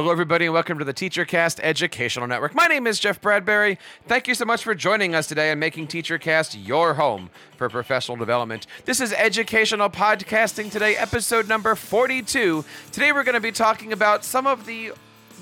Hello, everybody, and welcome to the TeacherCast Educational Network. My name is Jeff Bradbury. Thank you so much for joining us today and making TeacherCast your home for professional development. This is Educational Podcasting Today, episode number 42. Today, we're going to be talking about some of the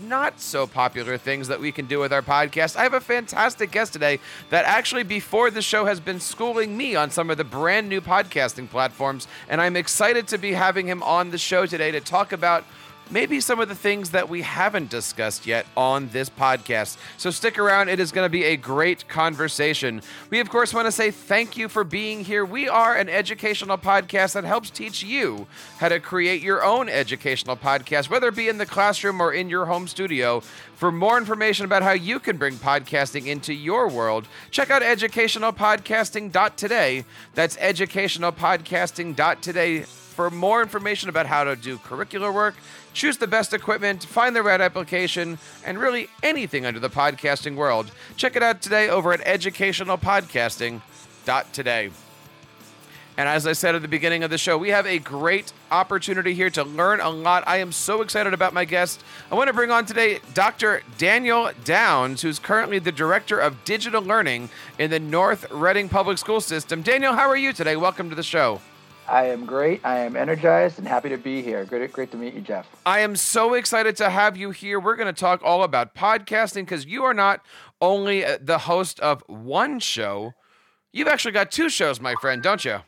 not so popular things that we can do with our podcast. I have a fantastic guest today that actually, before the show, has been schooling me on some of the brand new podcasting platforms. And I'm excited to be having him on the show today to talk about maybe some of the things that we haven't discussed yet on this podcast. So stick around, it is going to be a great conversation. We, of course, want to say thank you for being here. We are an educational podcast that helps teach you how to create your own educational podcast, whether it be in the classroom or in your home studio. For more information about how you can bring podcasting into your world, check out educationalpodcasting.today. That's educationalpodcasting.today for more information about how to do curricular work, choose the best equipment, find the right application, and really anything under the podcasting world, check it out today over at educationalpodcasting.today. And as I said at the beginning of the show, we have a great opportunity here to learn a lot. I am so excited about my guest. I want to bring on today Dr. Daniel Downs, who's currently the Director of Digital Learning in the North Reading Public School System. Daniel, how are you today? Welcome to the show. I am great. I am energized and happy to be here. Great, great to meet you, Jeff. I am so excited to have you here. We're going to talk all about podcasting because you are not only uh, the host of one show, you've actually got two shows, my friend, don't you?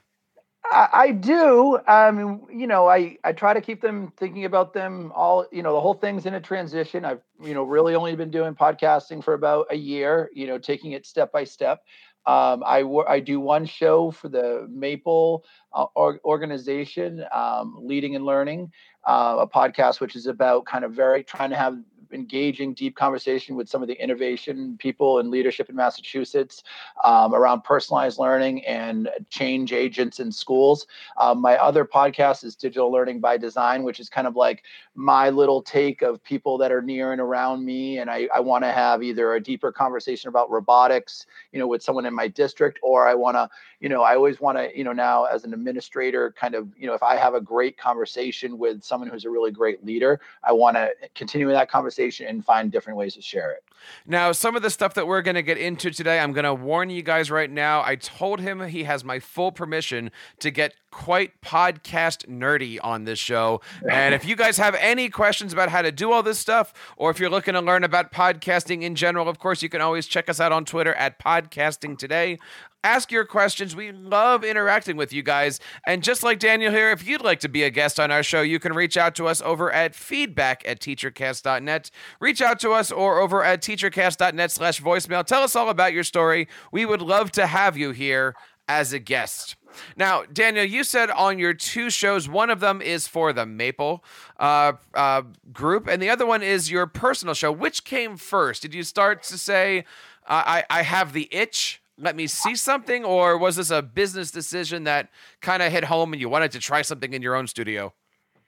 I, I do. Um, you know, I I try to keep them thinking about them all. You know, the whole thing's in a transition. I've you know really only been doing podcasting for about a year. You know, taking it step by step. Um, I, I do one show for the Maple uh, organization, um, Leading and Learning, uh, a podcast which is about kind of very trying to have engaging, deep conversation with some of the innovation people and leadership in Massachusetts um, around personalized learning and change agents in schools. Um, my other podcast is Digital Learning by Design, which is kind of like my little take of people that are near and around me. And I, I want to have either a deeper conversation about robotics, you know, with someone in my district, or I want to, you know, I always want to, you know, now as an administrator, kind of, you know, if I have a great conversation with someone who's a really great leader, I want to continue that conversation and find different ways to share it. Now, some of the stuff that we're going to get into today, I'm going to warn you guys right now. I told him he has my full permission to get quite podcast nerdy on this show. And if you guys have any questions about how to do all this stuff, or if you're looking to learn about podcasting in general, of course, you can always check us out on Twitter at Podcasting Today ask your questions. We love interacting with you guys. And just like Daniel here, if you'd like to be a guest on our show, you can reach out to us over at feedback at teachercast.net. Reach out to us or over at teachercast.net slash voicemail. Tell us all about your story. We would love to have you here as a guest. Now, Daniel, you said on your two shows, one of them is for the Maple uh, uh, group, and the other one is your personal show. Which came first? Did you start to say, I, I have the itch let me see something, or was this a business decision that kind of hit home and you wanted to try something in your own studio?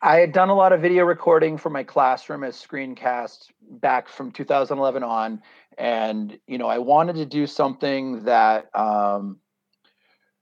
I had done a lot of video recording for my classroom as screencasts back from 2011 on, and you know I wanted to do something that um,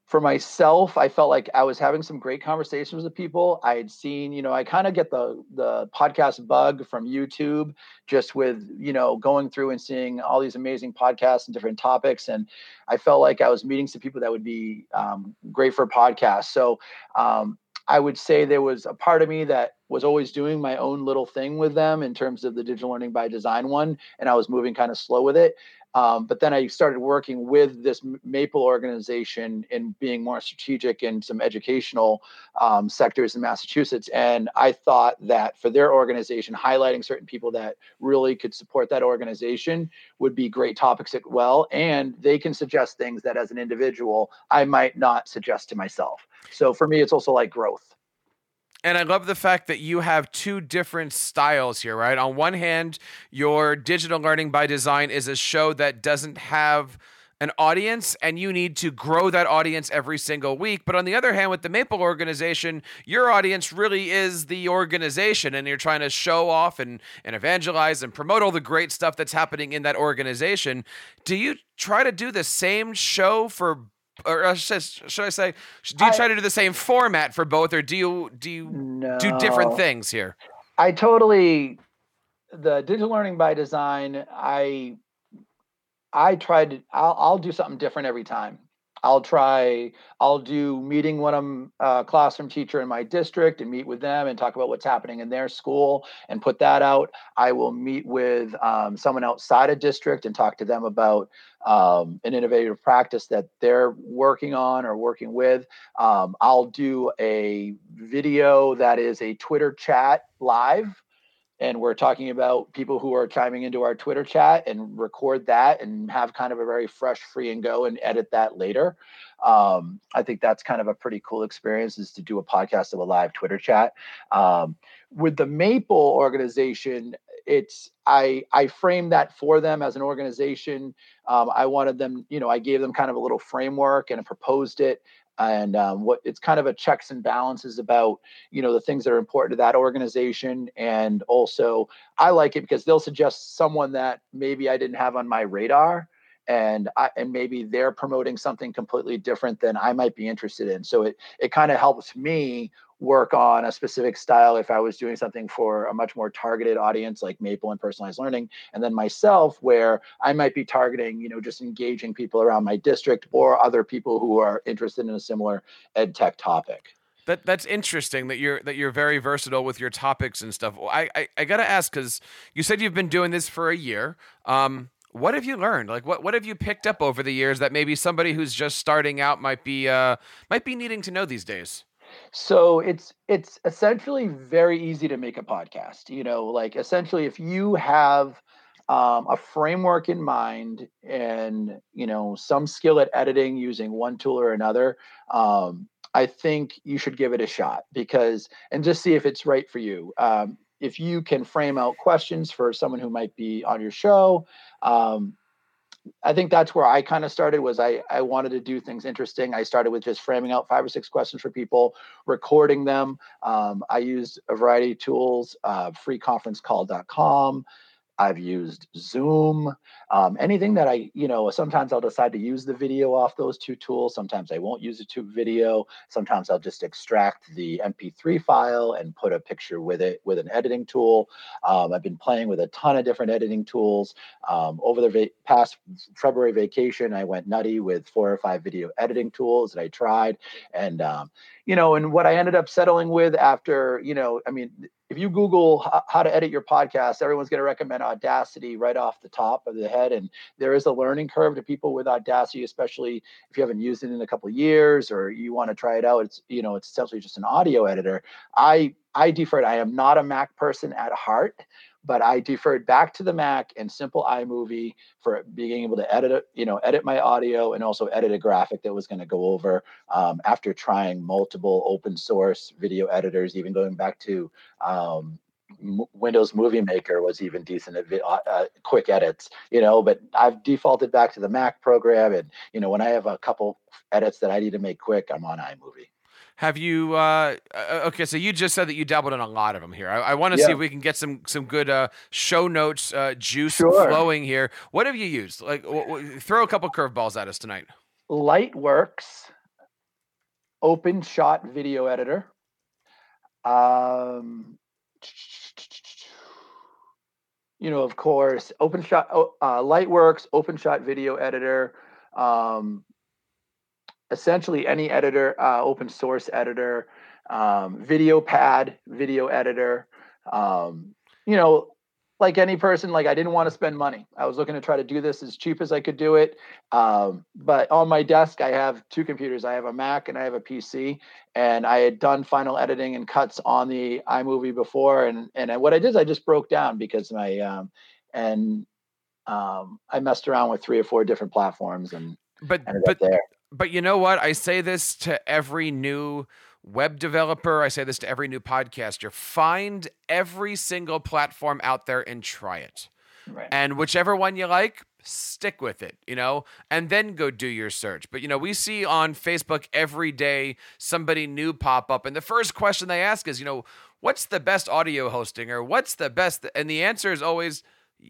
for myself, I felt like I was having some great conversations with people. I had seen, you know, I kind of get the the podcast bug from YouTube, just with you know going through and seeing all these amazing podcasts and different topics, and I felt like I was meeting some people that would be um, great for podcasts. So um, I would say there was a part of me that was always doing my own little thing with them in terms of the digital learning by design one, and I was moving kind of slow with it. Um, but then I started working with this Maple organization in being more strategic in some educational um, sectors in Massachusetts. And I thought that for their organization, highlighting certain people that really could support that organization would be great topics as well. And they can suggest things that as an individual, I might not suggest to myself. So for me, it's also like growth. And I love the fact that you have two different styles here, right? On one hand, your digital learning by design is a show that doesn't have an audience and you need to grow that audience every single week. But on the other hand, with the Maple organization, your audience really is the organization and you're trying to show off and, and evangelize and promote all the great stuff that's happening in that organization. Do you try to do the same show for or should, should I say, do you I, try to do the same format for both, or do you do you no. do different things here? I totally the digital learning by design, I I tried. I'll I'll do something different every time. I'll try, I'll do meeting when I'm a classroom teacher in my district and meet with them and talk about what's happening in their school and put that out. I will meet with um, someone outside a district and talk to them about um, an innovative practice that they're working on or working with. Um, I'll do a video that is a Twitter chat live and we're talking about people who are chiming into our Twitter chat and record that and have kind of a very fresh, free and go and edit that later. Um, I think that's kind of a pretty cool experience is to do a podcast of a live Twitter chat. Um, with the Maple organization, it's I I framed that for them as an organization. Um, I wanted them, you know, I gave them kind of a little framework and proposed it and um, what it's kind of a checks and balances about you know the things that are important to that organization and also i like it because they'll suggest someone that maybe i didn't have on my radar and I, and maybe they're promoting something completely different than I might be interested in. So it it kind of helps me work on a specific style if I was doing something for a much more targeted audience like Maple and personalized learning, and then myself where I might be targeting, you know, just engaging people around my district or other people who are interested in a similar ed tech topic. That that's interesting that you're that you're very versatile with your topics and stuff. I I, I gotta ask because you said you've been doing this for a year. Um, what have you learned? Like what what have you picked up over the years that maybe somebody who's just starting out might be uh might be needing to know these days? So it's it's essentially very easy to make a podcast. You know, like essentially if you have um, a framework in mind and you know some skill at editing using one tool or another, um, I think you should give it a shot because and just see if it's right for you. Um, if you can frame out questions for someone who might be on your show, um, I think that's where I kind of started was I I wanted to do things interesting. I started with just framing out five or six questions for people, recording them. Um, I used a variety of tools, uh, freeconferencecall.com, I've used Zoom, um, anything that I, you know, sometimes I'll decide to use the video off those two tools. Sometimes I won't use a tube video. Sometimes I'll just extract the MP3 file and put a picture with it with an editing tool. Um, I've been playing with a ton of different editing tools. Um, over the va- past February vacation, I went nutty with four or five video editing tools that I tried. And, um, you know, and what I ended up settling with after, you know, I mean, if you Google how to edit your podcast, everyone's going to recommend Audacity right off the top of the head. And there is a learning curve to people with Audacity, especially if you haven't used it in a couple years or you want to try it out. It's you know it's essentially just an audio editor. I I deferred. I am not a Mac person at heart but I deferred back to the Mac and simple iMovie for being able to edit, you know, edit my audio and also edit a graphic that was going to go over. Um, after trying multiple open source video editors, even going back to um, M- Windows Movie Maker was even decent at vi- uh, uh, quick edits, you know. But I've defaulted back to the Mac program, and you know, when I have a couple edits that I need to make quick, I'm on iMovie. Have you? Uh, uh, okay, so you just said that you dabbled in a lot of them here. I, I want to yeah. see if we can get some some good uh, show notes uh, juice sure. flowing here. What have you used? Like, w- w- throw a couple curveballs at us tonight. Lightworks, Open Shot Video Editor. Um, you know, of course, Open Shot, oh, uh, Lightworks, Open Shot Video Editor. Um, essentially any editor, uh, open source editor, um, video pad, video editor. Um, you know, like any person, like I didn't want to spend money. I was looking to try to do this as cheap as I could do it. Um, but on my desk, I have two computers. I have a Mac and I have a PC. And I had done final editing and cuts on the iMovie before. And and what I did is I just broke down because my um, and um, I messed around with three or four different platforms and but but there but you know what? I say this to every new web developer. I say this to every new podcaster. Find every single platform out there and try it. Right. And whichever one you like, stick with it, you know, and then go do your search. But, you know, we see on Facebook every day somebody new pop up. And the first question they ask is, you know, what's the best audio hosting or what's the best? And the answer is always,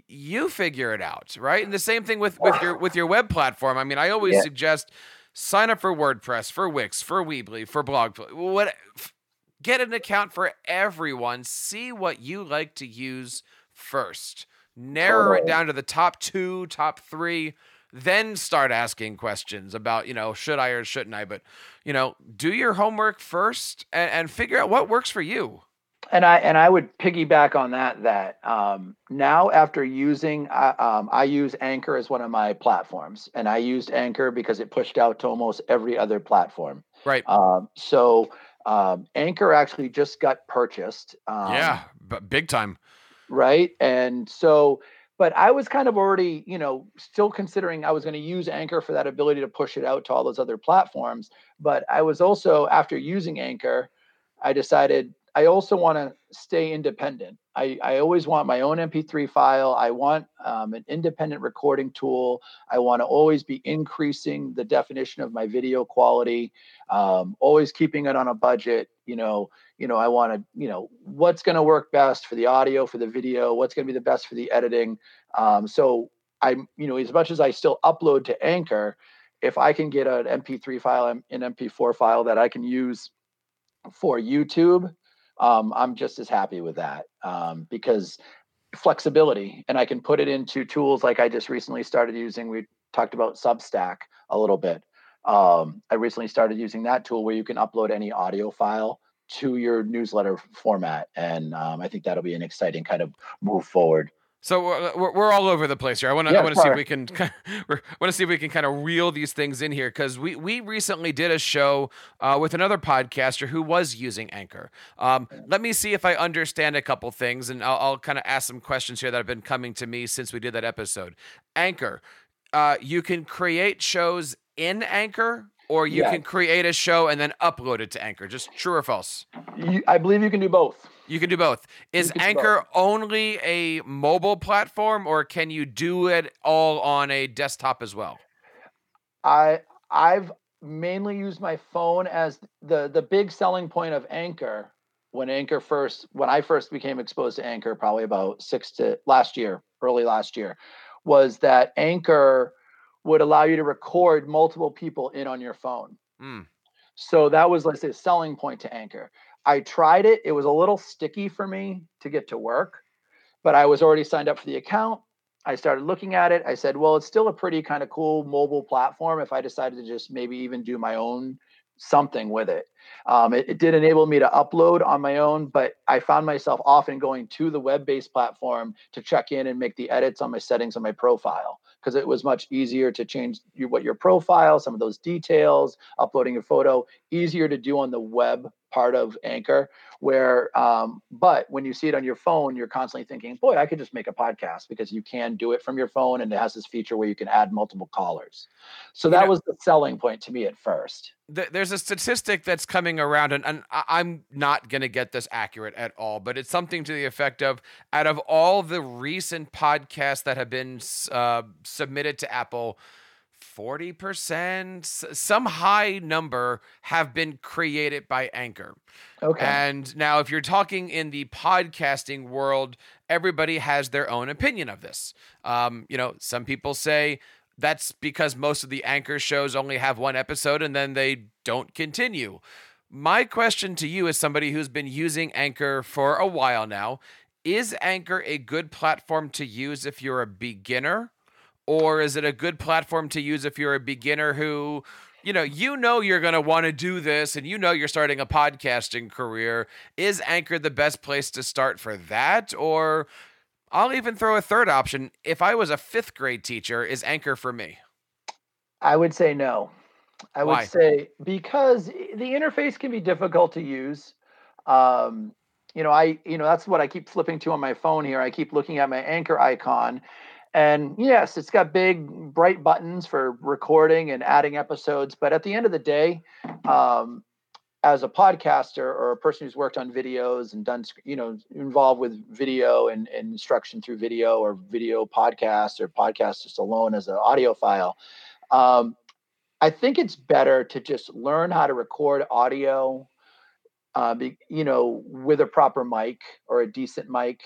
you figure it out, right? And the same thing with with your with your web platform. I mean, I always yeah. suggest sign up for WordPress, for Wix, for Weebly, for Blog. What? Get an account for everyone. See what you like to use first. Narrow it down to the top two, top three, then start asking questions about, you know, should I or shouldn't I? But, you know, do your homework first and, and figure out what works for you. And I and I would piggyback on that. That um, now after using, uh, um, I use Anchor as one of my platforms, and I used Anchor because it pushed out to almost every other platform. Right. Um, so um, Anchor actually just got purchased. Um, yeah, big time. right? And so, but I was kind of already, you know, still considering I was going to use Anchor for that ability to push it out to all those other platforms. But I was also, after using Anchor, I decided I also want to stay independent. I, I always want my own MP3 file. I want um, an independent recording tool. I want to always be increasing the definition of my video quality, um, always keeping it on a budget. You know, you know, I want to, you know, what's going to work best for the audio, for the video, what's going to be the best for the editing. Um, so I'm, you know, as much as I still upload to Anchor, if I can get an MP3 file, an MP4 file that I can use for YouTube, um, I'm just as happy with that um, because flexibility and I can put it into tools like I just recently started using. We talked about Substack a little bit. Um, I recently started using that tool where you can upload any audio file to your newsletter format, and um, I think that'll be an exciting kind of move forward. So we're, we're, we're all over the place here. I want to Yeah, I want to see if we can want to see if we can kind of reel these things in here because we we recently did a show uh, with another podcaster who was using Anchor. Um, let me see if I understand a couple things, and I'll, I'll kind of ask some questions here that have been coming to me since we did that episode. Anchor, uh, you can create shows in Anchor, or you Yeah. can create a show and then upload it to Anchor. Just true or false? You, I believe you can do both. You can do both. Is Anchor only a mobile platform or can you do it all on a desktop as well? I I've mainly used my phone as the the big selling point of Anchor when Anchor first when I first became exposed to Anchor probably about 6 to last year, early last year, was that Anchor would allow you to record multiple people in on your phone. Mm. So that was let's say a selling point to Anchor. I tried it. It was a little sticky for me to get to work, but I was already signed up for the account. I started looking at it. I said, well, it's still a pretty kind of cool mobile platform if I decided to just maybe even do my own something with it. Um, it, it did enable me to upload on my own, but I found myself often going to the web based platform to check in and make the edits on my settings on my profile because it was much easier to change your, what your profile, some of those details, uploading your photo, easier to do on the web part of Anchor. Where, um, but when you see it on your phone, you're constantly thinking, boy, I could just make a podcast because you can do it from your phone and it has this feature where you can add multiple callers. So You that know- was the selling point to me at first. Th- There's a statistic that's coming around, and, and I- I'm not going to get this accurate at all, but it's something to the effect of out of all the recent podcasts that have been uh, submitted to Apple, 40%, some high number have been created by Anchor. Okay. And now, if you're talking in the podcasting world, everybody has their own opinion of this. Um, you know, some people say that's because most of the anchor shows only have one episode and then they don't continue. My question to you, as somebody who's been using Anchor for a while now, is Anchor a good platform to use if you're a beginner? Or is it a good platform to use if you're a beginner who you know, you know you're going to want to do this and you know you're starting a podcasting career. Is Anchor the best place to start for that? Or I'll even throw a third option. If I was a fifth grade teacher, is Anchor for me? I would say no. I Why? would say because the interface can be difficult to use. Um, you know, I you know that's what I keep flipping to on my phone here. I keep looking at my anchor icon, and yes, it's got big bright buttons for recording and adding episodes. But at the end of the day, um, as a podcaster or a person who's worked on videos and done you know involved with video and, and instruction through video or video podcasts or podcasts just alone as an audio file um, I think it's better to just learn how to record audio, uh, be, you know, with a proper mic or a decent mic.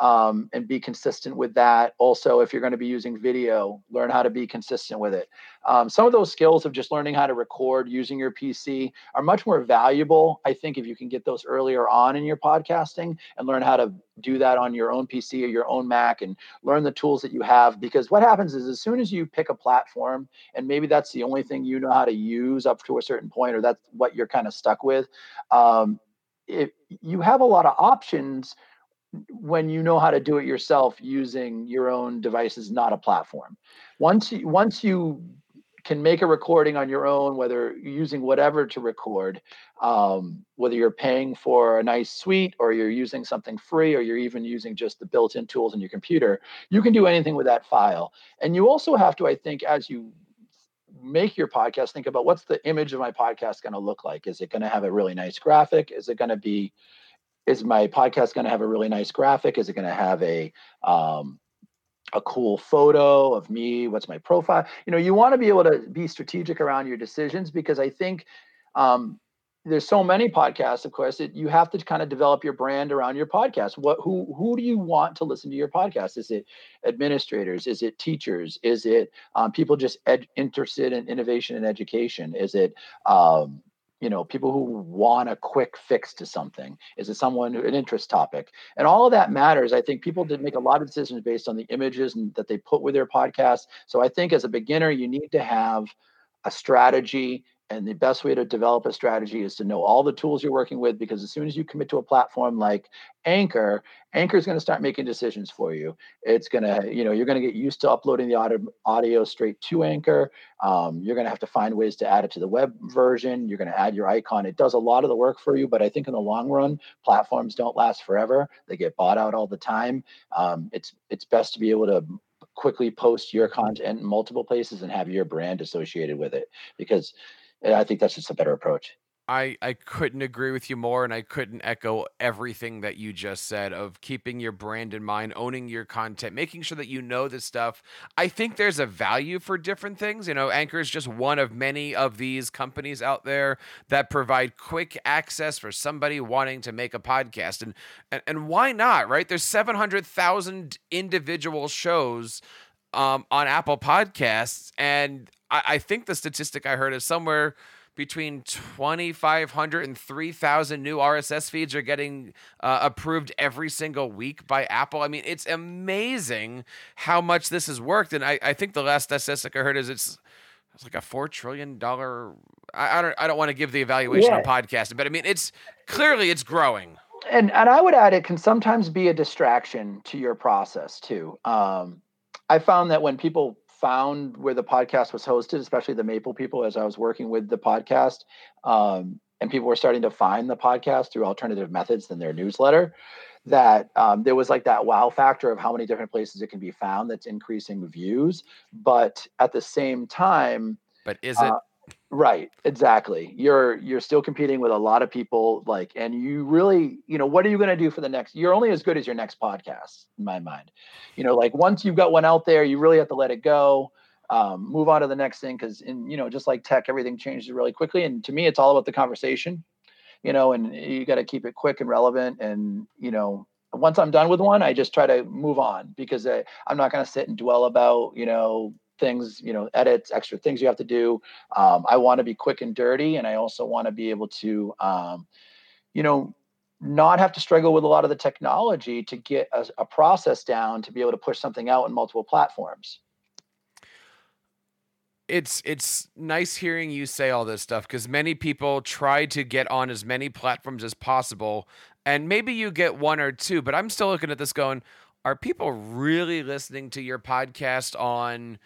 Um, and be consistent with that. Also, if you're going to be using video, learn how to be consistent with it. Um, some of those skills of just learning how to record using your PC are much more valuable, I think, if you can get those earlier on in your podcasting and learn how to do that on your own PC or your own Mac and learn the tools that you have. Because what happens is, as soon as you pick a platform, and maybe that's the only thing you know how to use up to a certain point, or that's what you're kind of stuck with, um, if you have a lot of options when you know how to do it yourself using your own devices, not a platform. Once you, once you can make a recording on your own, whether using whatever to record, um, whether you're paying for a nice suite or you're using something free or you're even using just the built-in tools in your computer, you can do anything with that file. And you also have to, I think, as you make your podcast, think about what's the image of my podcast going to look like? Is it going to have a really nice graphic? Is it going to be is my podcast going to have a really nice graphic? Is it going to have a um, a cool photo of me? What's my profile? You know, you want to be able to be strategic around your decisions because I think um, there's so many podcasts. Of course, it, you have to kind of develop your brand around your podcast. What who who do you want to listen to your podcast? Is it administrators? Is it teachers? Is it um, people just ed- interested in innovation and education? Is it um, you know people who want a quick fix to something. Is it someone an interest topic? And all of that matters. I think people did make a lot of decisions based on the images and, that they put with their podcast so i think as a beginner you need to have a strategy and the best way to develop a strategy is to know all the tools you're working with because as soon as you commit to a platform like Anchor, Anchor is going to start making decisions for you. It's going to, you know, you're going to get used to uploading the audio, audio straight to Anchor. Um, you're going to have to find ways to add it to the web version. You're going to add your icon. It does a lot of the work for you, but I think in the long run, platforms don't last forever. They get bought out all the time. Um, it's it's best to be able to quickly post your content in multiple places and have your brand associated with it because I think that's just a better approach. I, I couldn't agree with you more, and I couldn't echo everything that you just said of keeping your brand in mind, owning your content, making sure that you know this stuff. I think there's a value for different things. You know, Anchor is just one of many of these companies out there that provide quick access for somebody wanting to make a podcast. And and, and why not, right? There's 700,000 individual shows um, on Apple Podcasts, and I, I think the statistic I heard is somewhere between 2,500 and 3,000 new RSS feeds are getting uh, approved every single week by Apple. I mean, it's amazing how much this has worked. And I, I think the last statistic I heard is it's it's like a four trillion dollar. I, I, don't I don't want to give the evaluation yeah. on podcasting, but I mean it's clearly it's growing. And and I would add it can sometimes be a distraction to your process too. Um, I found that when people found where the podcast was hosted, especially the Maple people, as I was working with the podcast, um, and people were starting to find the podcast through alternative methods than their newsletter. That um, there was like that wow factor of how many different places it can be found that's increasing views. But at the same time, but is it? Uh, Right, exactly. You're you're still competing with a lot of people like and you really, you know, what are you going to do for the next you're only as good as your next podcast in my mind. You know, like once you've got one out there, you really have to let it go. Um, move on to the next thing because in you know just like tech everything changes really quickly and to me it's all about the conversation you know and you got to keep it quick and relevant and you know once i'm done with one i just try to move on because I, i'm not going to sit and dwell about you know things, you know, edits, extra things you have to do. Um, I want to be quick and dirty, and I also want to be able to, um, you know, not have to struggle with a lot of the technology to get a, a process down to be able to push something out in multiple platforms it's it's nice hearing you say all this stuff because many people try to get on as many platforms as possible and maybe you get one or two but i'm still looking at this going are people really listening to your podcast on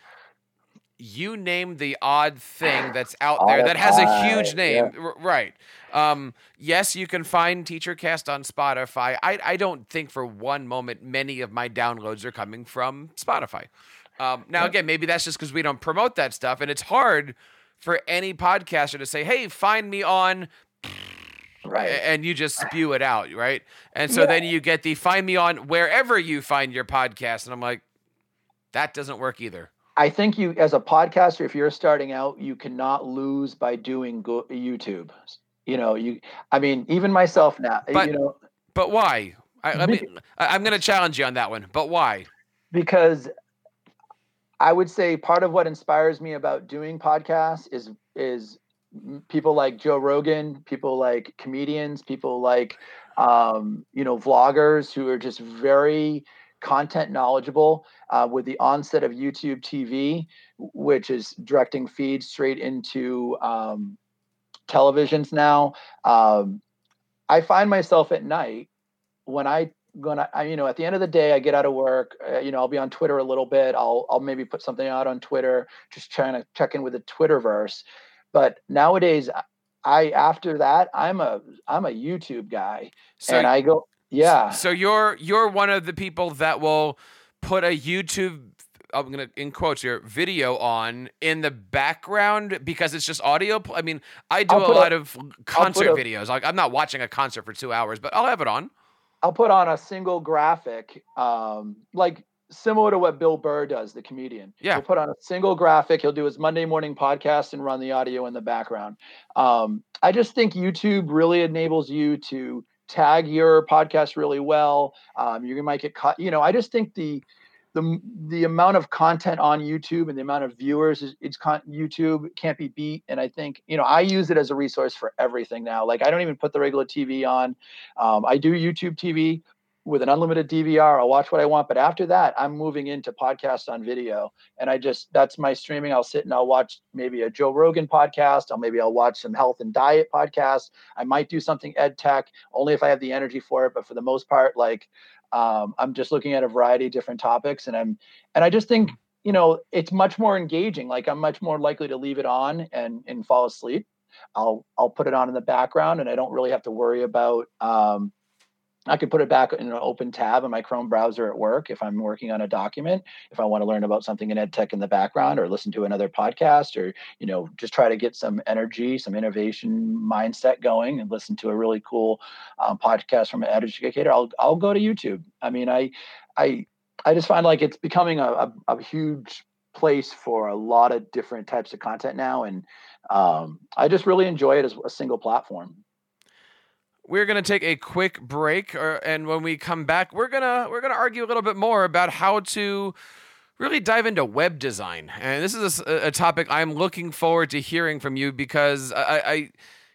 you name the odd thing that's out there that has a huge name. yeah. R- right. Um, yes you can find teachercast on spotify. I, I don't think for one moment many of my downloads are coming from spotify. Um, now yeah. again maybe that's just because we don't promote that stuff and it's hard for any podcaster to say hey find me on right. and you just spew it out right? And so yeah. then you get the find me on wherever you find your podcast and i'm like that doesn't work either I think you, as a podcaster, if you're starting out, you cannot lose by doing go- YouTube. You know, you. I mean, even myself now. But, you know, but why? I, I mean, I'm going to challenge you on that one, but why? Because I would say part of what inspires me about doing podcasts is is people like Joe Rogan, people like comedians, people like um, you know vloggers who are just very content knowledgeable. Uh, with the onset of YouTube TV, which is directing feeds straight into um, televisions now, um, I find myself at night when I when I, you know, at the end of the day, I get out of work, uh, you know, I'll be on Twitter a little bit. I'll, I'll maybe put something out on Twitter, just trying to check in with the Twitterverse. But nowadays, I, after that, I'm a, I'm a YouTube guy so, and I go, yeah. So you're, you're one of the people that will put a YouTube I'm gonna in quotes here video on in the background because it's just audio. I mean, I do a lot a, of concert a, videos. Like I'm not watching a concert for two hours, but I'll have it on. I'll put on a single graphic, um, like similar to what Bill Burr does, the comedian. Yeah. He'll put on a single graphic. He'll do his Monday morning podcast and run the audio in the background. Um, I just think YouTube really enables you to tag your podcast really well. Um, you might get caught. You know, I just think the the the amount of content on YouTube and the amount of viewers is it's con- YouTube can't be beat. And I think you know I use it as a resource for everything now. Like I don't even put the regular TV on. Um, I do YouTube TV with an unlimited DVR. I'll watch what I want, but after that, I'm moving into podcasts on video, and I just that's my streaming. I'll sit and I'll watch maybe a Joe Rogan podcast. I'll maybe I'll watch some health and diet podcasts. I might do something ed tech only if I have the energy for it, but for the most part, like um, I'm just looking at a variety of different topics, and I'm and I just think you know it's much more engaging. Like I'm much more likely to leave it on and and fall asleep. I'll I'll put it on in the background, and I don't really have to worry about um, I could put it back in an open tab in my Chrome browser at work if I'm working on a document, if I want to learn about something in ed tech in the background or listen to another podcast or, you know, just try to get some energy, some innovation mindset going and listen to a really cool um, podcast from an educator, I'll, I'll go to YouTube. I mean, I, I, I just find like it's becoming a, a, a huge place for a lot of different types of content now. And um, I just really enjoy it as a single platform. We're gonna take a quick break, or, and when we come back, we're gonna we're gonna argue a little bit more about how to really dive into web design. And this is a, a topic I'm looking forward to hearing from you because I, I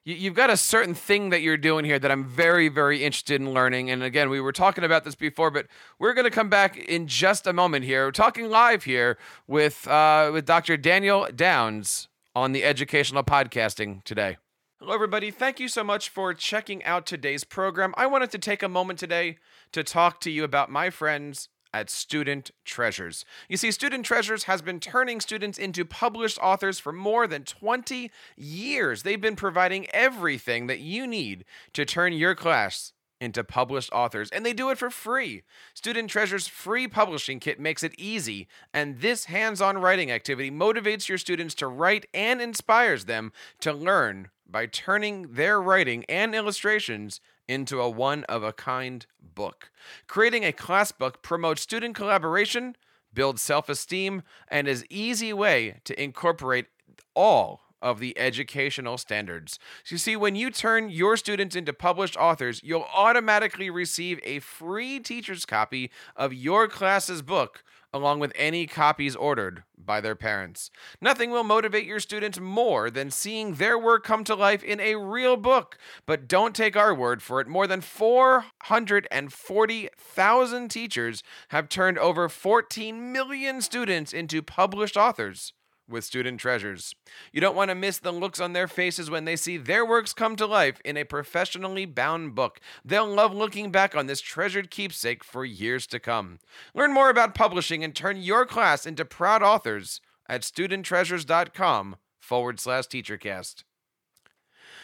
you've got a certain thing that you're doing here that I'm very, very interested in learning. And again, we were talking about this before, but we're going to come back in just a moment here. We're talking live here with uh, with Dr. Daniel Downs on the Educational Podcasting today. Hello, everybody. Thank you so much for checking out today's program. I wanted to take a moment today to talk to you about my friends at Student Treasures. You see, Student Treasures has been turning students into published authors for more than 20 years. They've been providing everything that you need to turn your class into published authors, and they do it for free. Student Treasure's free publishing kit makes it easy, and this hands on writing activity motivates your students to write and inspires them to learn by turning their writing and illustrations into a one of a kind book. Creating a class book promotes student collaboration, builds self esteem, and is easy way to incorporate all of the educational standards. So you see, when you turn your students into published authors, you'll automatically receive a free teacher's copy of your class's book along with any copies ordered by their parents. Nothing will motivate your students more than seeing their work come to life in a real book. But don't take our word for it. More than 440,000 teachers have turned over 14 million students into published authors with Student Treasures. You don't want to miss the looks on their faces when they see their works come to life in a professionally bound book. They'll love looking back on this treasured keepsake for years to come. Learn more about publishing and turn your class into proud authors at studenttreasures.com forward slash teachercast.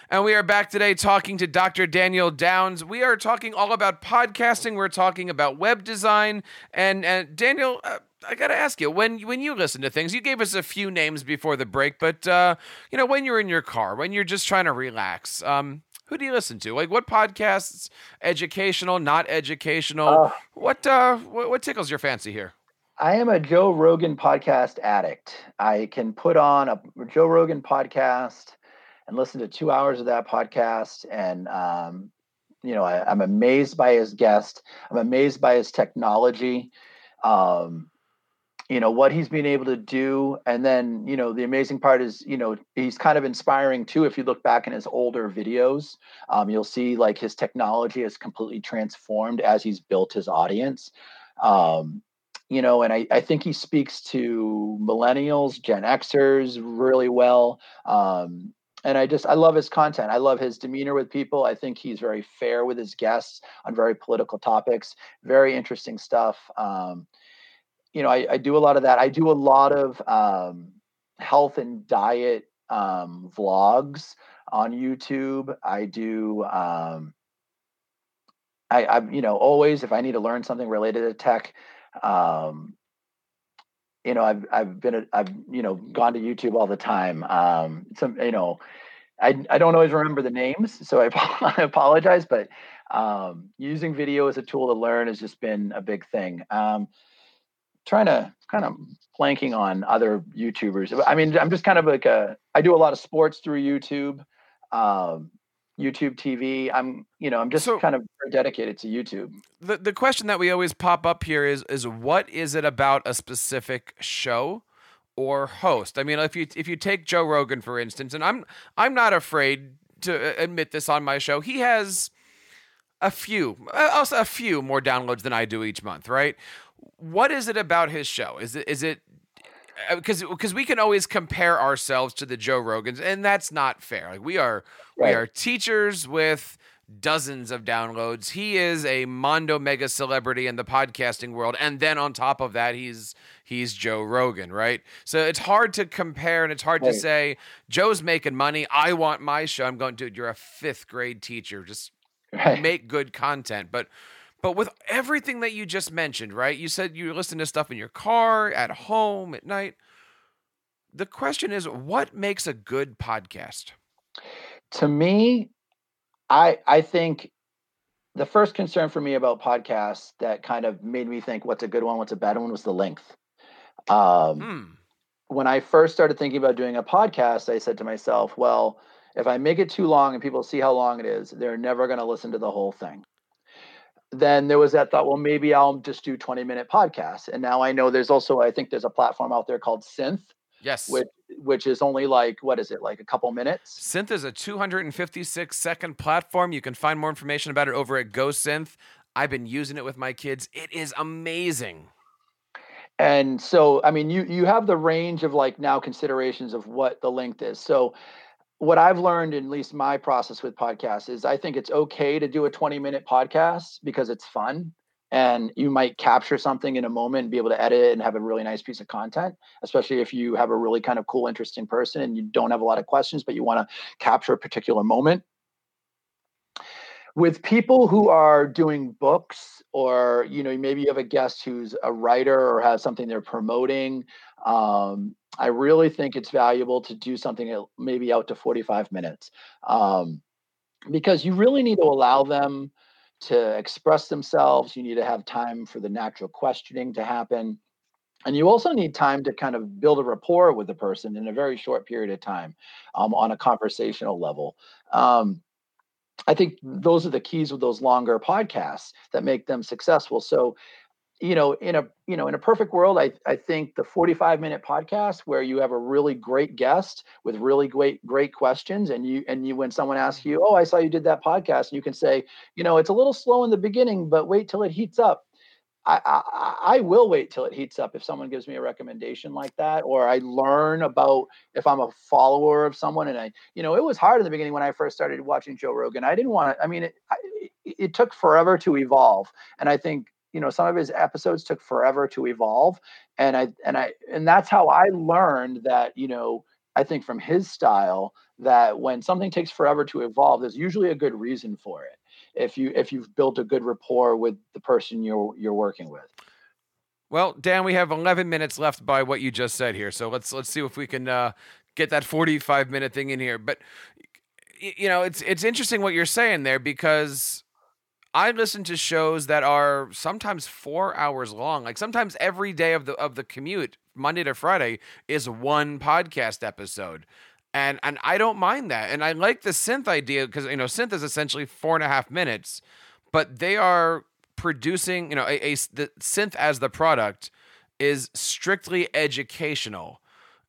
And we are back today talking to Dr. Daniel Downs. We are talking all about podcasting. We're talking about web design. And, and Daniel, uh, I got to ask you when when you listen to things, you gave us a few names before the break, but uh, you know when you're in your car, when you're just trying to relax, um, who do you listen to? Like what podcasts? Educational, not educational? Uh, what, uh, what what tickles your fancy here? I am a Joe Rogan podcast addict. I can put on a Joe Rogan podcast and listen to two hours of that podcast and um, you know, I, am amazed by his guest. I'm amazed by his technology. Um, you know what he's been able to do and then you know the amazing part is you know he's kind of inspiring too if you look back in his older videos um, you'll see like his technology has completely transformed as he's built his audience um, you know and I, I think he speaks to millennials gen xers really well um, and I just I love his content. I love his demeanor with people. I think he's very fair with his guests on very political topics. Very interesting stuff. Um, you know, I, I, do a lot of that. I do a lot of um, health and diet um, vlogs on YouTube. I do. Um, I, I, you know, always if I need to learn something related to tech, um, you know, I've I've been I've you know gone to YouTube all the time. Um, some you know, I I don't always remember the names, so I, I apologize. But um, using video as a tool to learn has just been a big thing. Um, trying to kind of planking on other YouTubers. I mean, I'm just kind of like a I do a lot of sports through YouTube, um, YouTube TV. I'm you know I'm just so, kind of dedicated to YouTube. The the question that we always pop up here is is what is it about a specific show? or host. I mean, if you if you take Joe Rogan for instance, and I'm I'm not afraid to uh, admit this on my show, he has a few, uh, also a few more downloads than I do each month, right? what is it about his show? Is it is it because uh, because we can always compare ourselves to the Joe Rogans, and that's not fair. Like we are right. we are teachers with dozens of downloads. He is a mondo mega celebrity in the podcasting world, and then on top of that, he's he's Joe Rogan, right? So it's hard to compare, and it's hard right. to say Joe's making money. I want my show. I'm going, dude. You're a fifth grade teacher. Just right. make good content, but but with everything that you just mentioned, right? You said you listen to stuff in your car, at home, at night. The question is, what makes a good podcast? To me, I I think the first concern for me about podcasts that kind of made me think what's a good one, what's a bad one was the length. Um, hmm. When I first started thinking about doing a podcast, I said to myself, well, if I make it too long and people see how long it is, they're never going to listen to the whole thing then there was that thought, well, maybe I'll just do 20 minute podcasts. And now I know there's also, I think there's a platform out there called Synth. Yes. Which, which is only like, what is it, like a couple minutes? Synth is a 256 second platform. You can find more information about it over at GoSynth. I've been using it with my kids. It is amazing. And so, I mean, you you have the range of like now considerations of what the length is. So what I've learned, at least my process with podcasts, is I think it's okay to do a 20 minute podcast because it's fun and you might capture something in a moment and be able to edit it and have a really nice piece of content, especially if you have a really kind of cool, interesting person and you don't have a lot of questions, but you want to capture a particular moment. With people who are doing books, or you know, maybe you have a guest who's a writer or has something they're promoting, um, I really think it's valuable to do something maybe out to 45 minutes um, because you really need to allow them to express themselves. You need to have time for the natural questioning to happen. And you also need time to kind of build a rapport with the person in a very short period of time um, on a conversational level. Um, I think those are the keys with those longer podcasts that make them successful. So you know in a you know in a perfect world i i think the 45 minute podcast where you have a really great guest with really great great questions and you and you when someone asks mm-hmm. you oh i saw you did that podcast and you can say you know it's a little slow in the beginning but wait till it heats up I, I, will wait till it heats up if someone gives me a recommendation like that, or I learn about if I'm a follower of someone. And I, you know, it was hard in the beginning when I first started watching Joe Rogan. I didn't want to. I mean, it, it, it took forever to evolve, and I think you know some of his episodes took forever to evolve and i and i and that's how i learned that you know i think from his style that when something takes forever to evolve there's usually a good reason for it if you if you've built a good rapport with the person you're you're working with well dan we have 11 minutes left by what you just said here so let's let's see if we can uh, get that 45 minute thing in here but you know it's it's interesting what you're saying there because I listen to shows that are sometimes four hours long. Like sometimes every day of the of the commute, Monday to Friday, is one podcast episode. And and I don't mind that. And I like the synth idea because you know synth is essentially four and a half minutes, but they are producing you know a, a the synth as the product is strictly educational.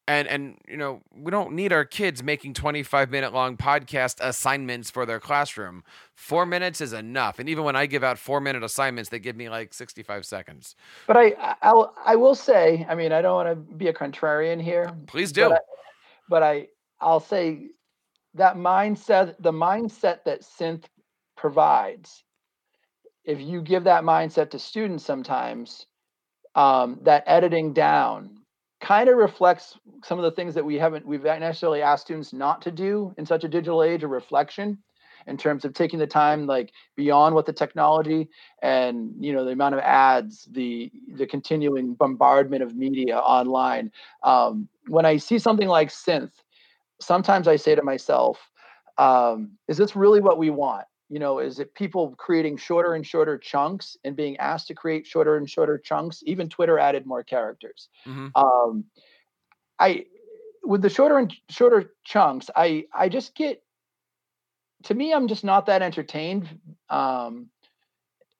And and you know we don't need our kids making 25 minute long podcast assignments for their classroom. Four minutes is enough. And even when i give out four minute assignments they give me like 65 seconds. But i I'll, i will say i mean i don't want to be a contrarian here. Please do. But I, but I i'll say that mindset the mindset that synth provides if you give that mindset to students sometimes um, that editing down kind of reflects some of the things that we haven't we've necessarily asked students not to do in such a digital age of reflection in terms of taking the time like beyond what the technology and you know the amount of ads the the continuing bombardment of media online. Um, when i see something like synth sometimes i say to myself um, is this really what we want? You know is it people creating shorter and shorter chunks and being asked to create shorter and shorter chunks? Even twitter added more characters. Mm-hmm. um, i with the shorter and shorter chunks i i just get to me i'm just not that entertained um,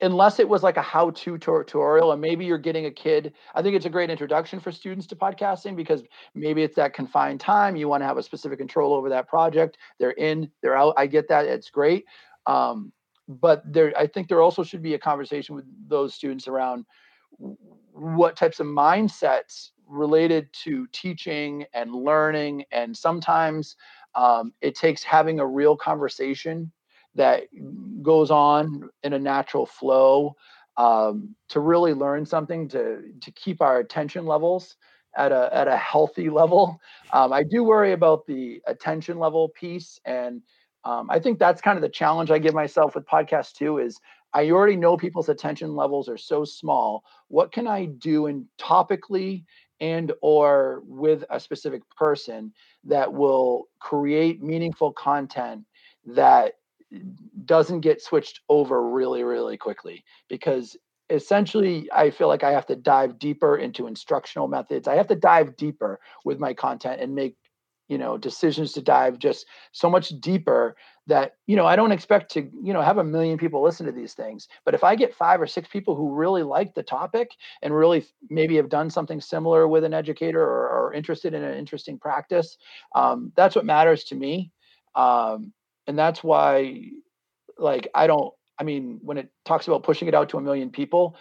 unless it was like a how-to tutorial and maybe you're getting a kid i think it's a great introduction for students to podcasting because maybe it's that confined time you want to have a specific control over that project they're in they're out i get that it's great um, but there, I think there also should be a conversation with those students around what types of mindsets related to teaching and learning. And sometimes um, it takes having a real conversation that goes on in a natural flow um, to really learn something to to keep our attention levels at a at a healthy level. Um, I do worry about the attention level piece and um, I think that's kind of the challenge I give myself with podcast too is I already know people's attention levels are so small. What can I do in topically and or with a specific person that will create meaningful content that doesn't get switched over really really quickly because essentially i feel like i have to dive deeper into instructional methods. I have to dive deeper with my content and make you know decisions to dive just so much deeper that you know i don't expect to you know have a million people listen to these things. But if i get five or six people who really like the topic and really maybe have done something similar with an educator or, or interested in an interesting practice um, that's what matters to me. Um, and that's why like i don't i mean when it talks about pushing it out to a million people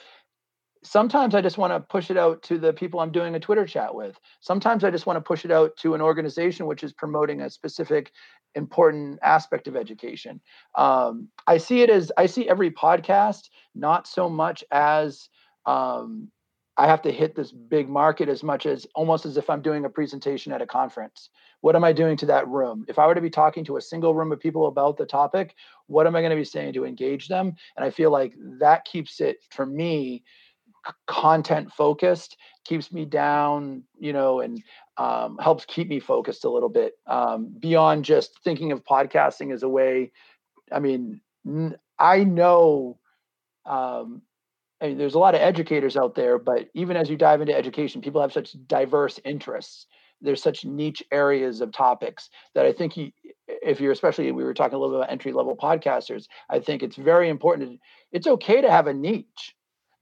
sometimes I just want to push it out to the people I'm doing a Twitter chat with. Sometimes I just want to push it out to an organization which is promoting a specific important aspect of education. Um, I see it as I see every podcast not so much as um, I have to hit this big market as much as almost as if I'm doing a presentation at a conference. What am I doing to that room? If I were to be talking to a single room of people about the topic, what am I going to be saying to engage them? And I feel like that keeps it for me content focused keeps me down you know and um, helps keep me focused a little bit um, beyond just thinking of podcasting as a way i mean i know um, There's a lot of educators out there but even as you dive into education people have such diverse interests there's such niche areas of topics that i think if you're especially we were talking a little bit about entry level podcasters i think it's very important it's okay to have a niche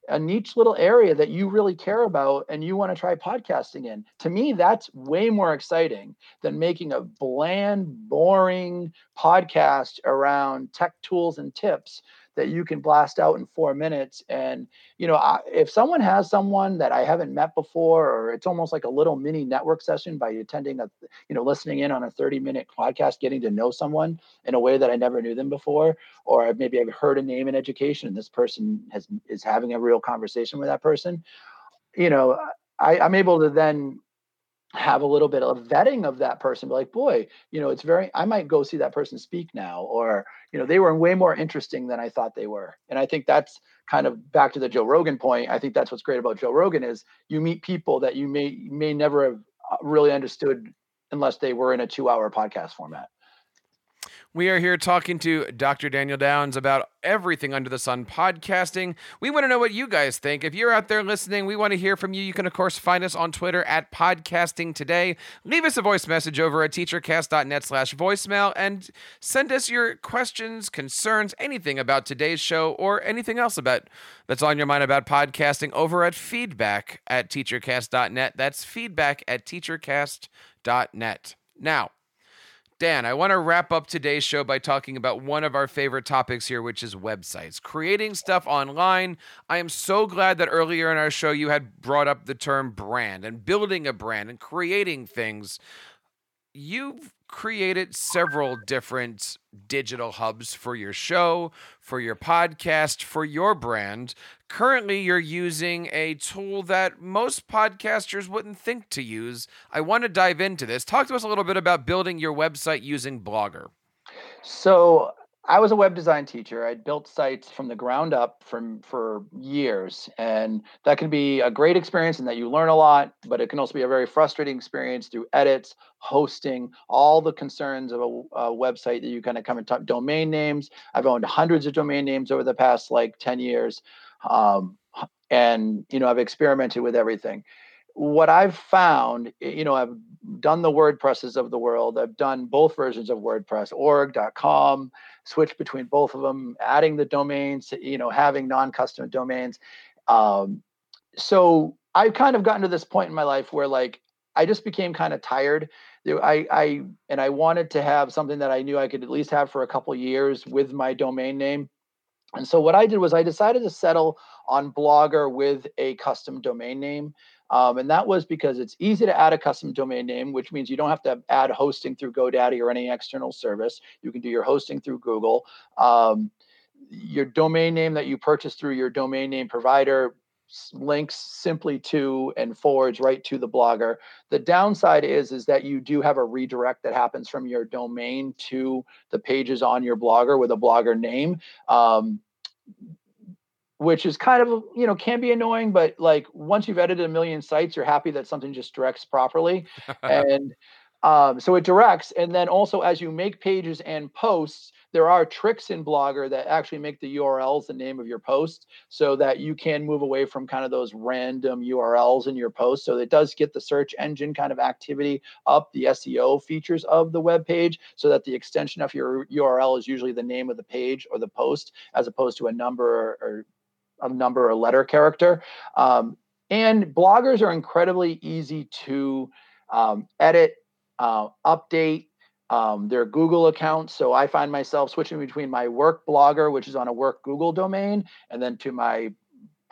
a niche little area that you really care about and you want to try podcasting in. To me, that's way more exciting than making a bland, boring podcast around tech tools and tips that you can blast out in four minutes. And, you know, I, if someone has someone that I haven't met before, or it's almost like a little mini network session by attending a, you know, listening in on a 30 minute podcast, getting to know someone in a way that I never knew them before, or maybe I've heard a name in education and this person has is having a real conversation with that person, you know, I, I'm able to then have a little bit of vetting of that person be like boy you know it's very i might go see that person speak now or you know they were way more interesting than i thought they were. And i think that's kind of back to the joe rogan point i think that's what's great about joe rogan is you meet people that you may may never have uh, really understood unless they were in a two hour podcast format We are here talking to Dr. Daniel Downs about everything under the sun podcasting. We want to know what you guys think. If you're out there listening, we want to hear from you. You can, of course, find us on Twitter at Podcasting Today. Leave us a voice message over at teachercast.net slash voicemail and send us your questions, concerns, anything about today's show or anything else about that's on your mind about podcasting over at feedback at teachercast.net. That's feedback at teachercast.net. Now, Dan, I want to wrap up today's show by talking about one of our favorite topics here, which is websites. Creating stuff online. I am so glad that earlier in our show you had brought up the term brand and building a brand and creating things. You've created several different digital hubs for your show, for your podcast, for your brand. Currently, you're using a tool that most podcasters wouldn't think to use. I want to dive into this. Talk to us a little bit about building your website using Blogger. So, I was a web design teacher. I'd built sites from the ground up from for years, and that can be a great experience in that you learn a lot. But it can also be a very frustrating experience through edits, hosting, all the concerns of a, a website that you kind of come and talk. Domain names. I've owned hundreds of domain names over the past like ten years, um, and you know I've experimented with everything what I've found, you know, I've done the WordPresses of the world. I've done both versions of WordPress, org.com, switch between both of them, adding the domains, you know, having non-custom domains. Um, so I've kind of gotten to this point in my life where like I just became kind of tired. I, I and I wanted to have something that I knew I could at least have for a couple years with my domain name. And so what I did was I decided to settle on Blogger with a custom domain name. Um, and that was because it's easy to add a custom domain name, which means you don't have to add hosting through GoDaddy or any external service. You can do your hosting through Google. Um, your domain name that you purchase through your domain name provider links simply to and forwards right to the blogger. The downside is is that you do have a redirect that happens from your domain to the pages on your blogger with a blogger name. Um, which is kind of you know can be annoying but like once you've edited a million sites you're happy that something just directs properly. And um, so it directs and then also as you make pages and posts there are tricks in blogger that actually make the urls the name of your post so that you can move away from kind of those random urls in your post. So it does get the search engine kind of activity up the seo features of the web page so that the extension of your url is usually the name of the page or the post as opposed to a number or, or a number or letter character. Um, and bloggers are incredibly easy to um, edit, uh, update. Um, their Google accounts. So I find myself switching between my work blogger, which is on a work Google domain, and then to my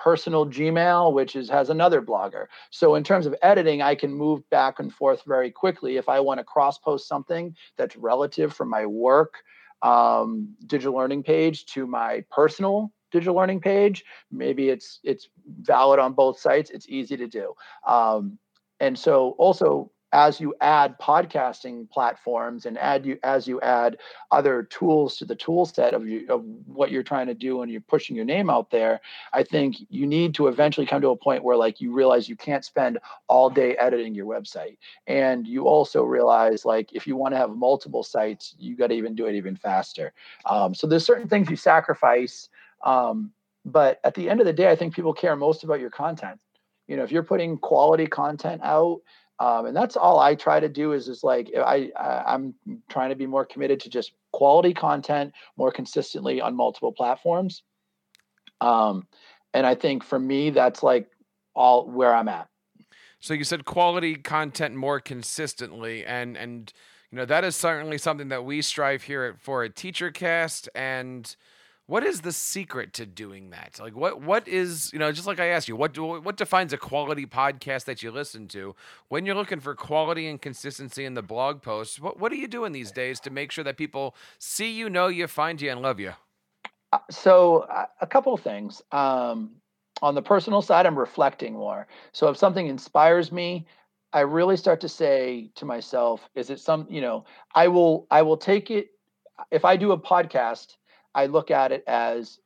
personal Gmail, which is has another blogger. So in terms of editing, I can move back and forth very quickly if I want to cross post something that's relative from my work um, digital learning page to my personal digital learning page. Maybe it's it's valid on both sites. It's easy to do. Um, and so also as you add podcasting platforms and add you as you add other tools to the tool set of you of what you're trying to do and you're pushing your name out there i think you need to eventually come to a point where like you realize you can't spend all day editing your website and you also realize like if you want to have multiple sites you got to even do it even faster um, so there's certain things you sacrifice um, but at the end of the day, I think people care most about your content. You know, if you're putting quality content out, um, and that's all I try to do is is like I, I I'm trying to be more committed to just quality content more consistently on multiple platforms. Um, and I think for me, that's like all where I'm at. So you said quality content more consistently, and and you know that is certainly something that we strive here at, for a Teacher Cast and what is the secret to doing that? Like what what is, you know, just like I asked you, what do, what defines a quality podcast that you listen to? When you're looking for quality and consistency in the blog posts, what what are you doing these days to make sure that people see you, know you, find you and love you? Uh, so uh, a couple of things. Um, on the personal side, I'm reflecting more. So if something inspires me, I really start to say to myself, is it some, you know, I will I will take it if I do a podcast I look at it as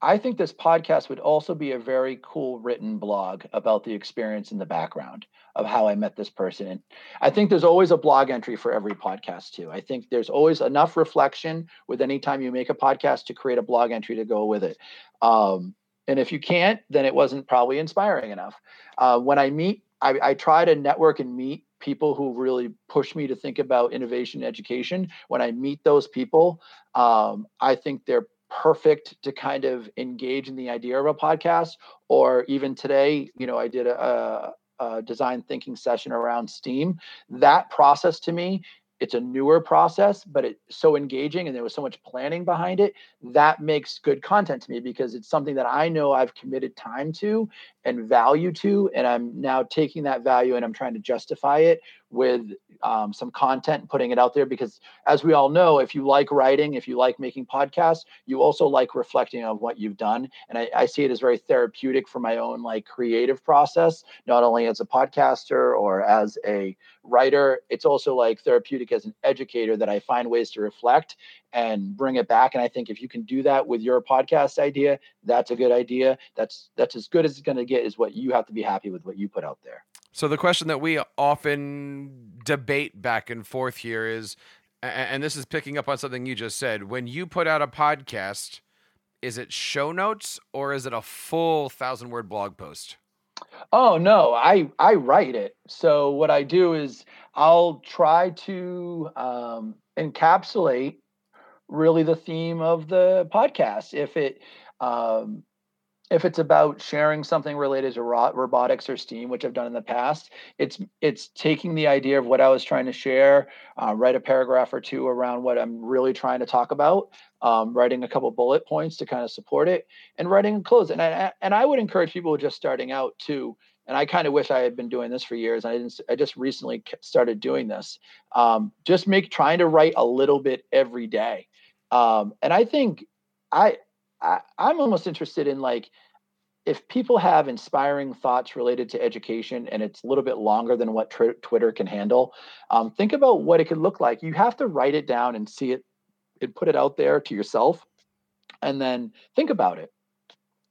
I think this podcast would also be a very cool written blog about the experience in the background of how I met this person. And I think there's always a blog entry for every podcast too. I think there's always enough reflection with any time you make a podcast to create a blog entry to go with it. Um, and if you can't, then it wasn't probably inspiring enough. Uh, when I meet, I, I try to network and meet people who really push me to think about innovation education. When I meet those people, um, I think they're perfect to kind of engage in the idea of a podcast or even today you know i did a, a, design thinking session around steam that process to me it's a newer process but it's so engaging and there was so much planning behind it that makes good content to me because it's something that i know i've committed time to and value to and i'm now taking that value and i'm trying to justify it with um, some content and putting it out there because as we all know if you like writing if you like making podcasts you also like reflecting on what you've done. And I, I, see it as very therapeutic for my own like creative process not only as a podcaster or as a writer it's also like therapeutic as an educator that i find ways to reflect and bring it back. And i think if you can do that with your podcast idea that's a good idea. That's that's as good as it's going to get is what you have to be happy with what you put out there so the question that we often debate back and forth here is, and this is picking up on something you just said. When you put out a podcast, is it show notes or is it a full thousand word blog post? Oh no, I I write it. So what I do is I'll try to um, encapsulate really the theme of the podcast. If it um, if it's about sharing something related to ro- robotics or STEAM, which I've done in the past, it's it's taking the idea of what I was trying to share, uh, write a paragraph or two around what I'm really trying to talk about, um, writing a couple bullet points to kind of support it, and writing a close. And I and I would encourage people just starting out to. And I kind of wish I had been doing this for years. I didn't. I just recently started doing this. Um, just make trying to write a little bit every day. Um, and I think I I, am almost interested in like if people have inspiring thoughts related to education and it's a little bit longer than what tr- Twitter can handle, um, think about what it could look like. You have to write it down and see it and put it out there to yourself, and then think about it.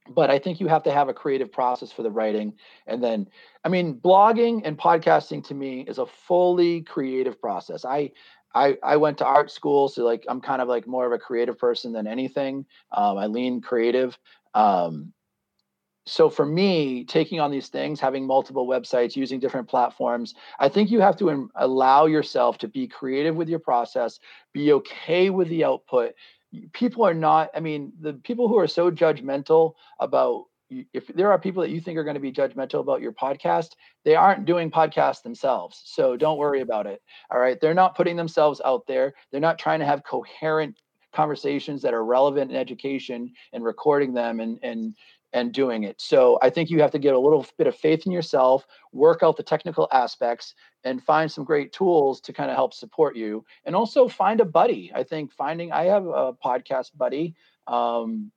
But I think you have to have a creative process for the writing. And then, I mean, blogging and podcasting to me is a fully creative process. I I, I went to art school, so like I'm kind of like more of a creative person than anything. Um, I lean creative. Um, so for me, taking on these things, having multiple websites, using different platforms, I think you have to allow yourself to be creative with your process, be okay with the output. People are not, I mean, the people who are so judgmental about if there are people that you think are going to be judgmental about your podcast, they aren't doing podcasts themselves. So don't worry about it. All right. They're not putting themselves out there. They're not trying to have coherent conversations that are relevant in education and recording them and and and doing it. So I think you have to get a little bit of faith in yourself, work out the technical aspects, and find some great tools to kind of help support you. And also find a buddy. I think finding, I have a podcast buddy, um,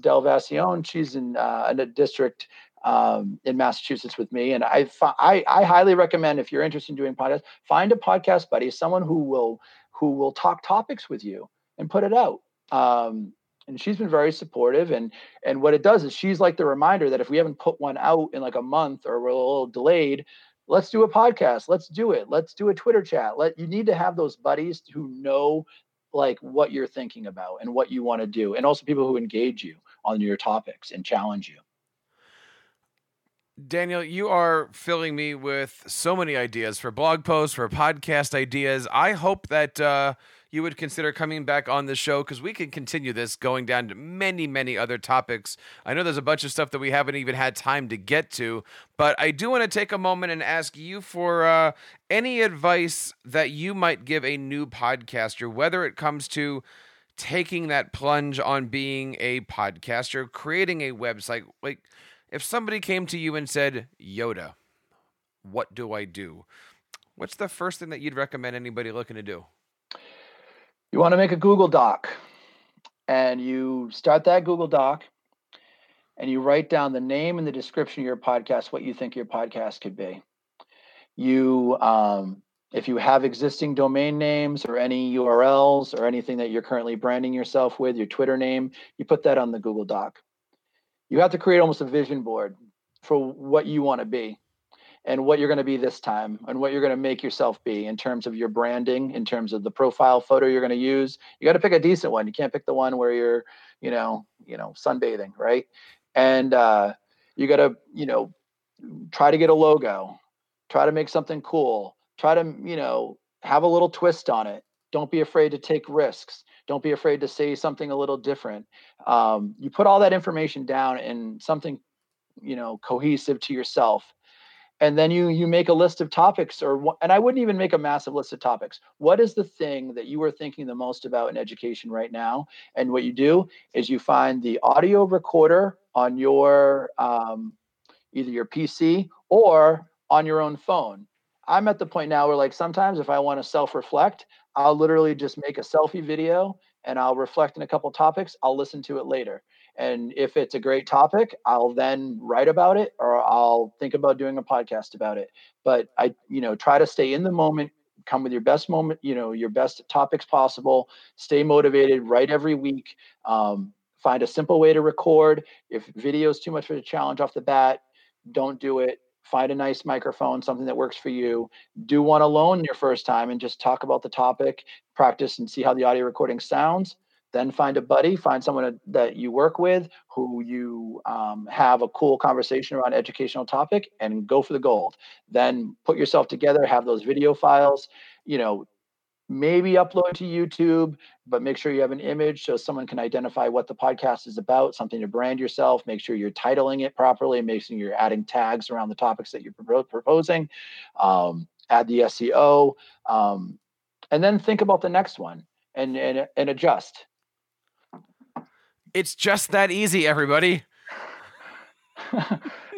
Del Vacion. She's in, uh, in a district um, in Massachusetts with me. And I, I, I highly recommend if you're interested in doing podcasts, find a podcast buddy, someone who will, who will talk topics with you and put it out. Um, and she's been very supportive and and what it does is she's like the reminder that if we haven't put one out in like a month or we're a little delayed let's do a podcast let's do it let's do a twitter chat let you need to have those buddies who know like what you're thinking about and what you want to do and also people who engage you on your topics and challenge you Daniel, you are filling me with so many ideas for blog posts, for podcast ideas. I hope that uh, you would consider coming back on the show because we can continue this going down to many, many other topics. I know there's a bunch of stuff that we haven't even had time to get to, but I do want to take a moment and ask you for uh, any advice that you might give a new podcaster, whether it comes to taking that plunge on being a podcaster, creating a website. Like, if somebody came to you and said, Yoda, what do I do? What's the first thing that you'd recommend anybody looking to do? You want to make a Google Doc and you start that Google Doc and you write down the name and the description of your podcast, what you think your podcast could be. You um, if you have existing domain names or any URLs or anything that you're currently branding yourself with, your Twitter name, you put that on the Google Doc. You have to create almost a vision board for what you want to be and what you're going to be this time and what you're going to make yourself be in terms of your branding in terms of the profile photo you're going to use. You got to pick a decent one. You can't pick the one where you're you know you know sunbathing right? And uh, you got to you know try to get a logo. Try to make something cool try to you know have a little twist on it. Don't be afraid to take risks. Don't be afraid to say something a little different. Um, you put all that information down in something you know cohesive to yourself. And then you you make a list of topics or and i wouldn't even make a massive list of topics. What is the thing that you are thinking the most about in education right now? And what you do is you find the audio recorder on your um, either your pc or on your own phone i'm at the point now where like sometimes if i want to self-reflect i'll literally just make a selfie video and i'll reflect in a couple topics i'll listen to it later and if it's a great topic, I'll then write about it or I'll think about doing a podcast about it. But I, you know, try to stay in the moment, come with your best moment, you know, your best topics possible, stay motivated, write every week. Um, find a simple way to record. If video is too much of a challenge off the bat, don't do it. Find a nice microphone, something that works for you. Do one alone your first time and just talk about the topic, practice and see how the audio recording sounds then find a buddy find someone that you work with who you um, have a cool conversation around educational topic and go for the gold then put yourself together have those video files you know maybe upload to youtube but make sure you have an image so someone can identify what the podcast is about something to brand yourself make sure you're titling it properly make sure you're adding tags around the topics that you're proposing um, add the seo um, and then think about the next one and, and and adjust it's just that easy, everybody.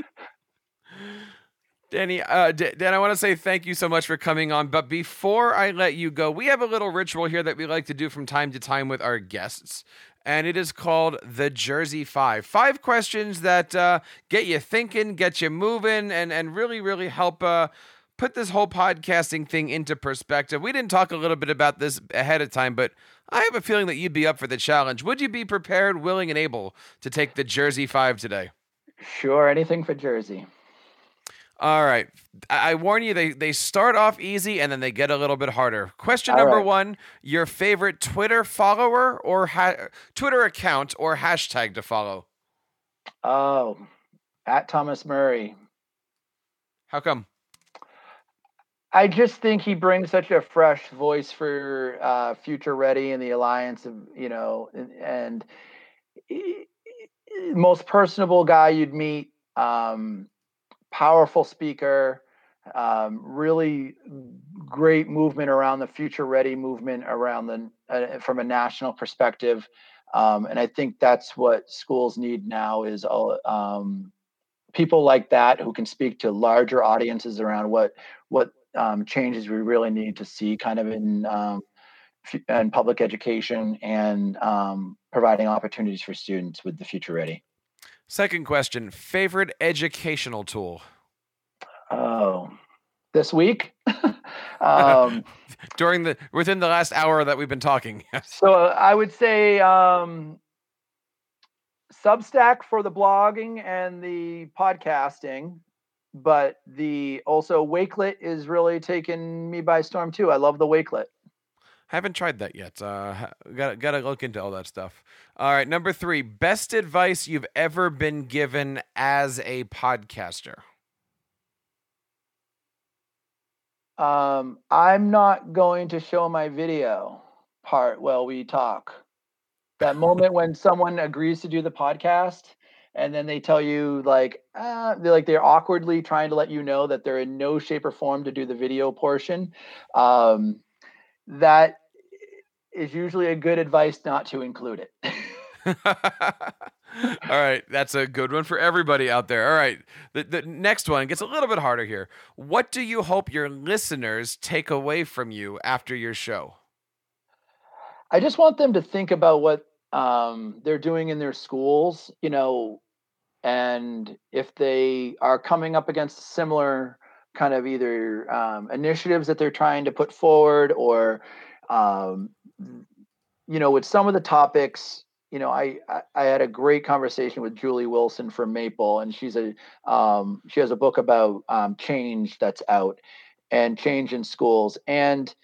Danny, uh, D- Dan, I want to say thank you so much for coming on. But before I let you go, we have a little ritual here that we like to do from time to time with our guests. And it is called the Jersey Five. Five questions that uh, get you thinking, get you moving, and, and really, really help uh, put this whole podcasting thing into perspective. We didn't talk a little bit about this ahead of time, but I have a feeling that you'd be up for the challenge. Would you be prepared, willing, and able to take the Jersey Five today? Sure, anything for Jersey. All right. I, warn you, they, they start off easy and then they get a little bit harder. Question number right. one Your favorite Twitter follower or ha- Twitter account or hashtag to follow? Oh, at Thomas Murray. How come? I just think he brings such a fresh voice for uh, Future Ready and the alliance of you know and, and he, most personable guy you'd meet. Um, powerful speaker, um, really great movement around the Future Ready movement around the uh, from a national perspective, um, and I think that's what schools need now is all. Um, people like that who can speak to larger audiences around what what um, changes we really need to see kind of in um, in public education and um, providing opportunities for students with the future ready. Second question: favorite educational tool? Oh, this week. um, During the within the last hour that we've been talking. so uh, I would say um, Substack for the blogging and the podcasting but the also Wakelet is really taking me by storm too. I love the Wakelet. Haven't tried that yet. Uh, got got to look into all that stuff. All right, number three, best advice you've ever been given as a podcaster. Um, I'm not going to show my video part while we talk. That moment when someone agrees to do the podcast and then they tell you like uh, they're like they're awkwardly trying to let you know that they're in no shape or form to do the video portion um, that is usually a good advice not to include it. All right that's a good one for everybody out there. All right the, the next one gets a little bit harder here. What do you hope your listeners take away from you after your show? I just want them to think about what um, they're doing in their schools, you know, and if they are coming up against similar kind of either um, initiatives that they're trying to put forward or um, you know with some of the topics you know I, I, I had a great conversation with julie wilson from maple and she's a um, she has a book about um, change that's out and change in schools and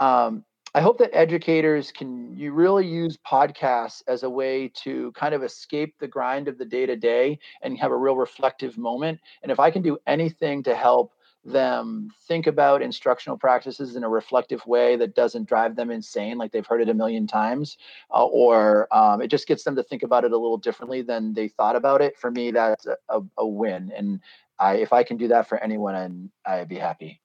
um, I hope that educators can you really use podcasts as a way to kind of escape the grind of the day to day and have a real reflective moment. And if I can do anything to help them think about instructional practices in a reflective way that doesn't drive them insane, like they've heard it a million times, uh, or um, it just gets them to think about it a little differently than they thought about it. For me, that's a, a, win. And I, if I can do that for anyone, I'd be happy.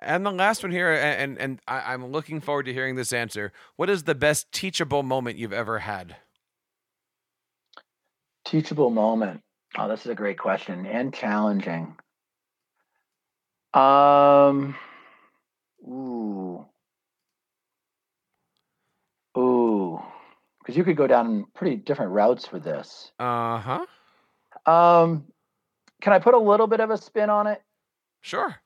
And the last one here, and and I, am looking forward to hearing this answer. What is the best teachable moment you've ever had? Teachable moment. Oh, this is a great question and challenging. Um. Ooh. Ooh. Because you could go down pretty different routes for this. Uh huh. Um. Can I put a little bit of a spin on it? Sure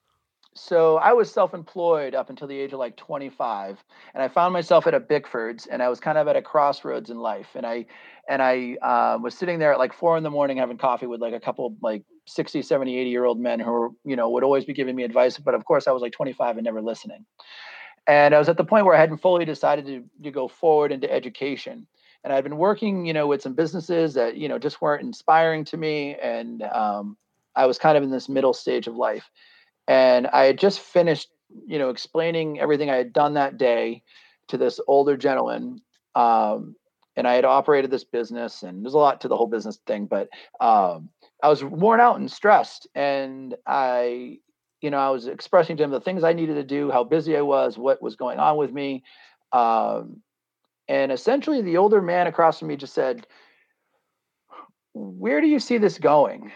so I was self-employed up until the age of like 25, and I found myself at a Bickford's, and I was kind of at a crossroads in life, and I and I uh, was sitting there at like four in the morning having coffee with like a couple like 60, 70, 80 year old men who you know would always be giving me advice, but of course I was like 25 and never listening, and I was at the point where I hadn't fully decided to to go forward into education. And I'd been working, you know, with some businesses that, you know, just weren't inspiring to me. And um, I was kind of in this middle stage of life and I had just finished, you know, explaining everything I had done that day to this older gentleman. Um, and I had operated this business, and there's a lot to the whole business thing, but um, I was worn out and stressed. And I, you know, I was expressing to him the things I needed to do, how busy I was, what was going on with me. Um, and essentially, the older man across from me just said, Where do you see this going?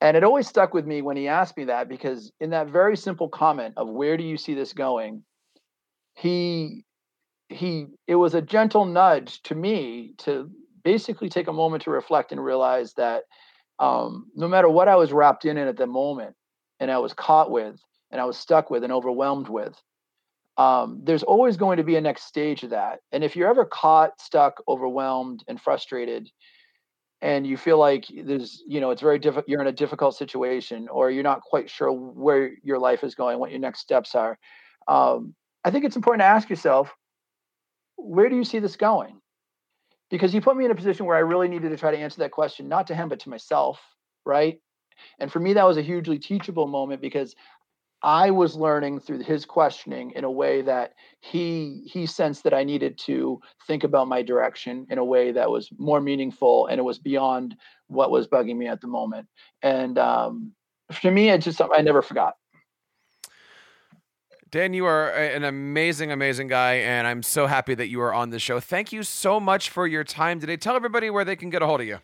And it always stuck with me when he asked me that because in that very simple comment of where do you see this going, he he it was a gentle nudge to me to basically take a moment to reflect and realize that um, no matter what I was wrapped in, at the moment and I was caught with and I was stuck with and overwhelmed with, um, there's always going to be a next stage of that. And if you're ever caught, stuck, overwhelmed, and frustrated, and you feel like there's you know it's very difficult you're in a difficult situation or you're not quite sure where your life is going what your next steps are um, i think it's important to ask yourself where do you see this going because he put me in a position where i really needed to try to answer that question not to him but to myself right and for me that was a hugely teachable moment because I was learning through his questioning in a way that he he sensed that I needed to think about my direction in a way that was more meaningful and it was beyond what was bugging me at the moment. And um, for me, it's just something I never forgot. Dan, you are an amazing, amazing guy, and I'm so happy that you are on the show. Thank you so much for your time today. Tell everybody where they can get a hold of you.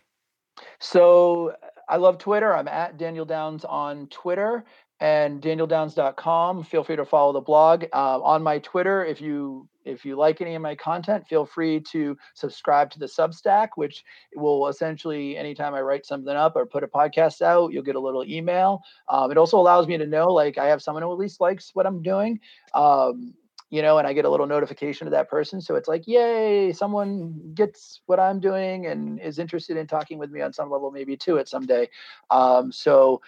So I love Twitter. I'm at Daniel Downs on Twitter and danieldowns.com. Feel free to follow the blog uh, on my Twitter. If you if you like any of my content, feel free to subscribe to the Substack, which will essentially anytime I write something up or put a podcast out, you'll get a little email. Um, it also allows me to know like I have someone who at least likes what I'm doing. Um, you know, and I get a little notification of that person. So it's like, yay, someone gets what I'm doing and is interested in talking with me on some level, maybe too, at someday. Um, so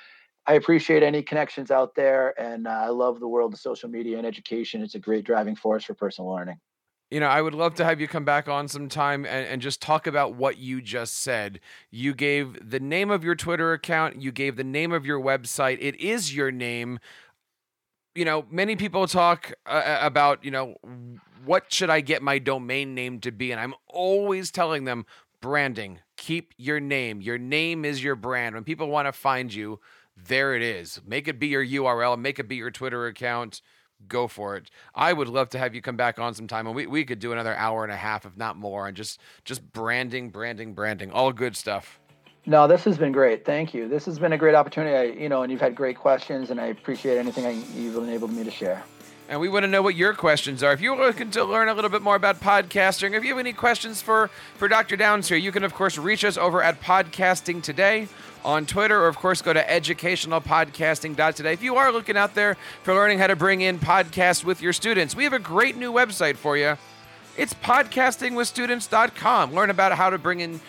I appreciate any connections out there, and uh, I love the world of social media and education. It's a great driving force for personal learning. You know, I would love to have you come back on sometime and, and just talk about what you just said. You gave the name of your Twitter account, you gave the name of your website. It is your name. You know, many people talk uh, about, you know, what should I get my domain name to be? And I'm always telling them branding, keep your name. Your name is your brand. When people want to find you, there it is. Make it be your URL, make it be your Twitter account. Go for it. I would love to have you come back on sometime and we, we could do another hour and a half, if not more, and just just branding, branding, branding. All good stuff. No, this has been great. Thank you. This has been a great opportunity. I, you know, and you've had great questions, and I appreciate anything I, you've enabled me to share. And we want to know what your questions are. If you're looking to learn a little bit more about podcasting, if you have any questions for, for Dr. Downs here, you can, of course, reach us over at Podcasting Today on Twitter, or of course, go to educationalpodcasting.today. If you are looking out there for learning how to bring in podcasts with your students, we have a great new website for you. It's podcastingwithstudents.com. Learn about how to bring in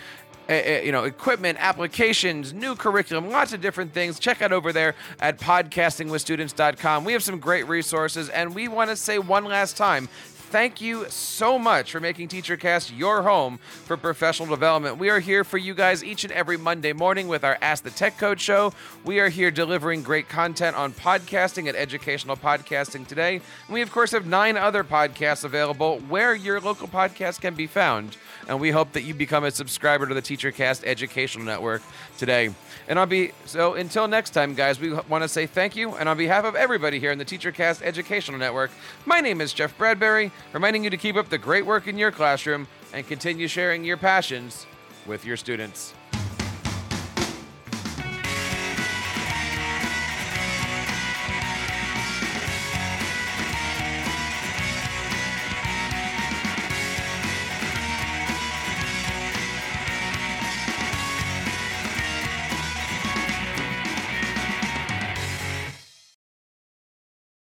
uh, uh, you know, equipment, applications, new curriculum, lots of different things. Check out over there at podcastingwithstudents.com. We have some great resources, and we want to say one last time thank you so much for making TeacherCast your home for professional development. We are here for you guys each and every Monday morning with our Ask the Tech Coach show. We are here delivering great content on podcasting at Educational Podcasting Today. And we, of course, have nine other podcasts available where your local podcast can be found. And we hope that you become a subscriber to the TeacherCast Educational Network today. And I'll be so until next time, guys, we want to say thank you. And on behalf of everybody here in the TeacherCast Educational Network, my name is Jeff Bradbury, reminding you to keep up the great work in your classroom and continue sharing your passions with your students.